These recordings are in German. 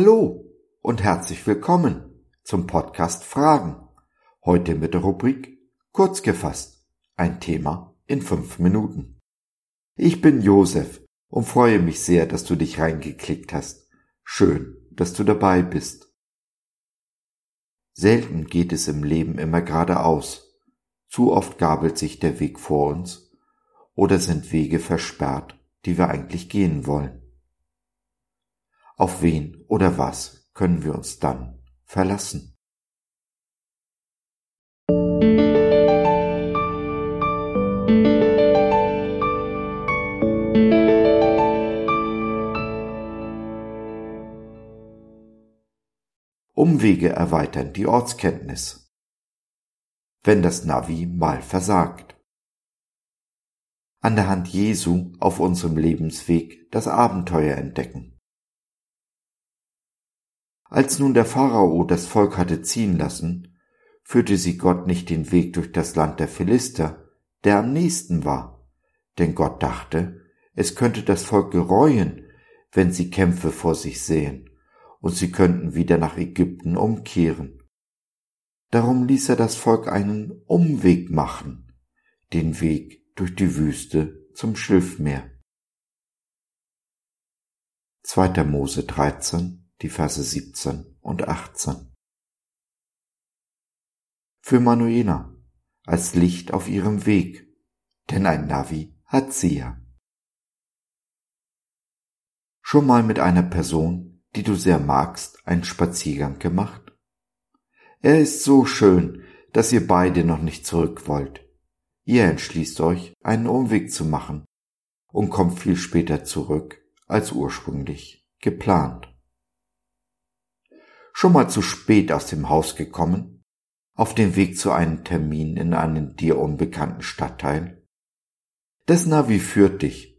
Hallo und herzlich willkommen zum Podcast Fragen. Heute mit der Rubrik Kurz gefasst. Ein Thema in fünf Minuten. Ich bin Josef und freue mich sehr, dass du dich reingeklickt hast. Schön, dass du dabei bist. Selten geht es im Leben immer geradeaus. Zu oft gabelt sich der Weg vor uns oder sind Wege versperrt, die wir eigentlich gehen wollen. Auf wen oder was können wir uns dann verlassen? Umwege erweitern die Ortskenntnis. Wenn das Navi mal versagt. An der Hand Jesu auf unserem Lebensweg das Abenteuer entdecken. Als nun der Pharao das Volk hatte ziehen lassen, führte sie Gott nicht den Weg durch das Land der Philister, der am nächsten war, denn Gott dachte, es könnte das Volk gereuen, wenn sie Kämpfe vor sich sehen, und sie könnten wieder nach Ägypten umkehren. Darum ließ er das Volk einen Umweg machen, den Weg durch die Wüste zum Schilfmeer. 2. Mose 13, die Verse 17 und 18. Für Manuela als Licht auf ihrem Weg, denn ein Navi hat sie ja. Schon mal mit einer Person, die du sehr magst, einen Spaziergang gemacht? Er ist so schön, dass ihr beide noch nicht zurück wollt. Ihr entschließt euch, einen Umweg zu machen und kommt viel später zurück als ursprünglich geplant schon mal zu spät aus dem Haus gekommen, auf dem Weg zu einem Termin in einen dir unbekannten Stadtteil? Das Navi führt dich,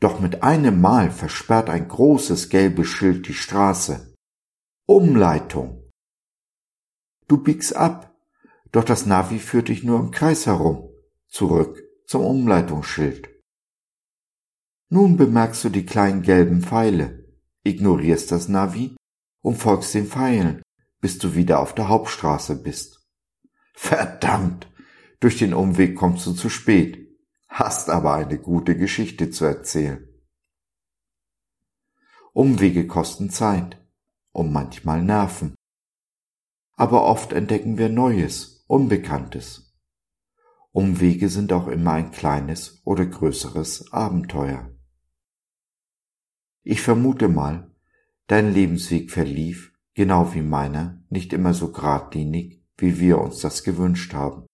doch mit einem Mal versperrt ein großes gelbes Schild die Straße. Umleitung. Du biegst ab, doch das Navi führt dich nur im Kreis herum, zurück zum Umleitungsschild. Nun bemerkst du die kleinen gelben Pfeile, ignorierst das Navi und folgst den Pfeilen, bis du wieder auf der Hauptstraße bist. Verdammt! Durch den Umweg kommst du zu spät, hast aber eine gute Geschichte zu erzählen. Umwege kosten Zeit und manchmal Nerven. Aber oft entdecken wir Neues, Unbekanntes. Umwege sind auch immer ein kleines oder größeres Abenteuer. Ich vermute mal, Dein Lebensweg verlief, genau wie meiner, nicht immer so geradlinig, wie wir uns das gewünscht haben.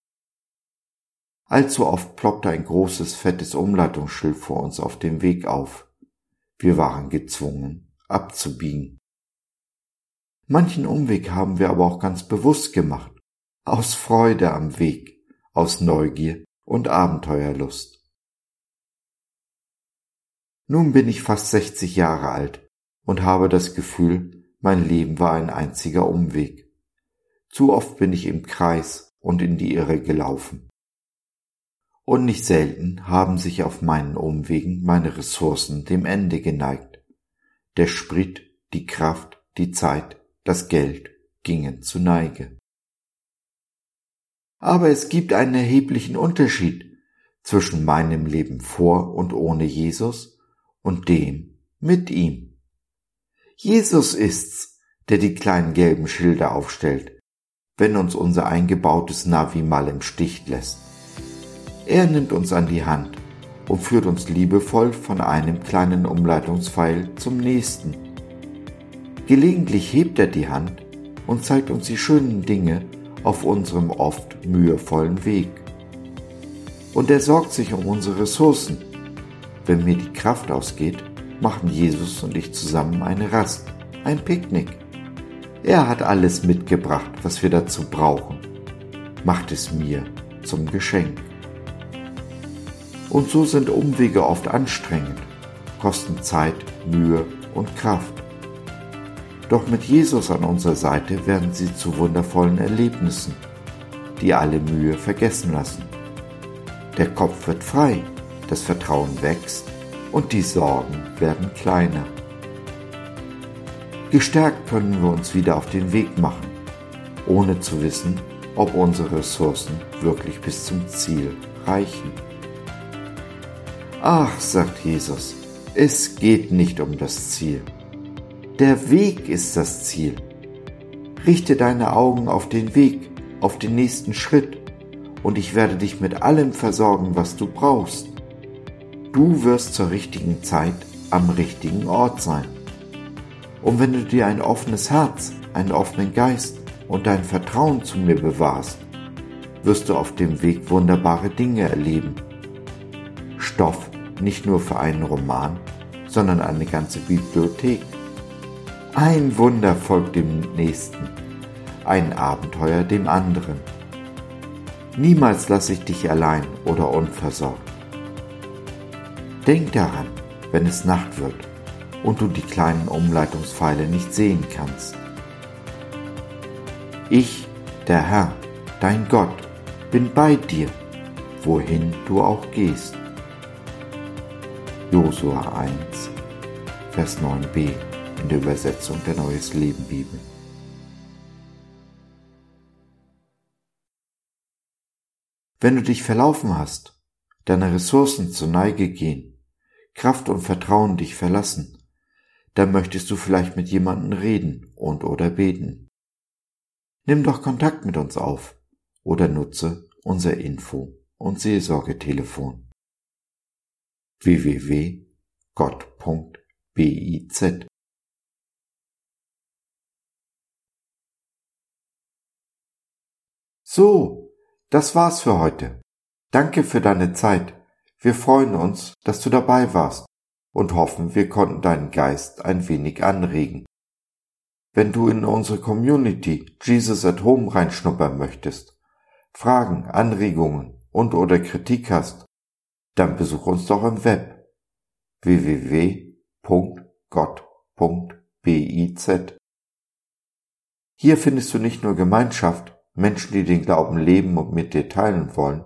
Allzu oft ploppte ein großes, fettes Umleitungsschild vor uns auf dem Weg auf. Wir waren gezwungen, abzubiegen. Manchen Umweg haben wir aber auch ganz bewusst gemacht, aus Freude am Weg, aus Neugier und Abenteuerlust. Nun bin ich fast 60 Jahre alt und habe das Gefühl, mein Leben war ein einziger Umweg. Zu oft bin ich im Kreis und in die Irre gelaufen. Und nicht selten haben sich auf meinen Umwegen meine Ressourcen dem Ende geneigt. Der Sprit, die Kraft, die Zeit, das Geld gingen zu Neige. Aber es gibt einen erheblichen Unterschied zwischen meinem Leben vor und ohne Jesus und dem mit ihm. Jesus ist's, der die kleinen gelben Schilder aufstellt, wenn uns unser eingebautes Navi mal im Stich lässt. Er nimmt uns an die Hand und führt uns liebevoll von einem kleinen Umleitungspfeil zum nächsten. Gelegentlich hebt er die Hand und zeigt uns die schönen Dinge auf unserem oft mühevollen Weg. Und er sorgt sich um unsere Ressourcen. Wenn mir die Kraft ausgeht, machen Jesus und ich zusammen eine Rast, ein Picknick. Er hat alles mitgebracht, was wir dazu brauchen, macht es mir zum Geschenk. Und so sind Umwege oft anstrengend, kosten Zeit, Mühe und Kraft. Doch mit Jesus an unserer Seite werden sie zu wundervollen Erlebnissen, die alle Mühe vergessen lassen. Der Kopf wird frei, das Vertrauen wächst und die Sorgen werden kleiner. Gestärkt können wir uns wieder auf den Weg machen, ohne zu wissen, ob unsere Ressourcen wirklich bis zum Ziel reichen. Ach, sagt Jesus, es geht nicht um das Ziel. Der Weg ist das Ziel. Richte deine Augen auf den Weg, auf den nächsten Schritt, und ich werde dich mit allem versorgen, was du brauchst. Du wirst zur richtigen Zeit am richtigen Ort sein. Und wenn du dir ein offenes Herz, einen offenen Geist und dein Vertrauen zu mir bewahrst, wirst du auf dem Weg wunderbare Dinge erleben. Stoff nicht nur für einen Roman, sondern eine ganze Bibliothek. Ein Wunder folgt dem nächsten, ein Abenteuer dem anderen. Niemals lasse ich dich allein oder unversorgt. Denk daran, wenn es Nacht wird und du die kleinen Umleitungspfeile nicht sehen kannst. Ich, der Herr, dein Gott, bin bei dir, wohin du auch gehst. Josua 1, Vers 9b in der Übersetzung der Neues Leben Bibel. Wenn du dich verlaufen hast, deine Ressourcen zur Neige gehen, Kraft und Vertrauen dich verlassen, dann möchtest du vielleicht mit jemandem reden und oder beten. Nimm doch Kontakt mit uns auf oder nutze unser Info- und Seelsorgetelefon www.gott.biz So, das war's für heute. Danke für deine Zeit. Wir freuen uns, dass du dabei warst und hoffen, wir konnten deinen Geist ein wenig anregen. Wenn du in unsere Community Jesus at Home reinschnuppern möchtest, Fragen, Anregungen und oder Kritik hast, dann besuch uns doch im Web www.gott.biz. Hier findest du nicht nur Gemeinschaft, Menschen, die den Glauben leben und mit dir teilen wollen,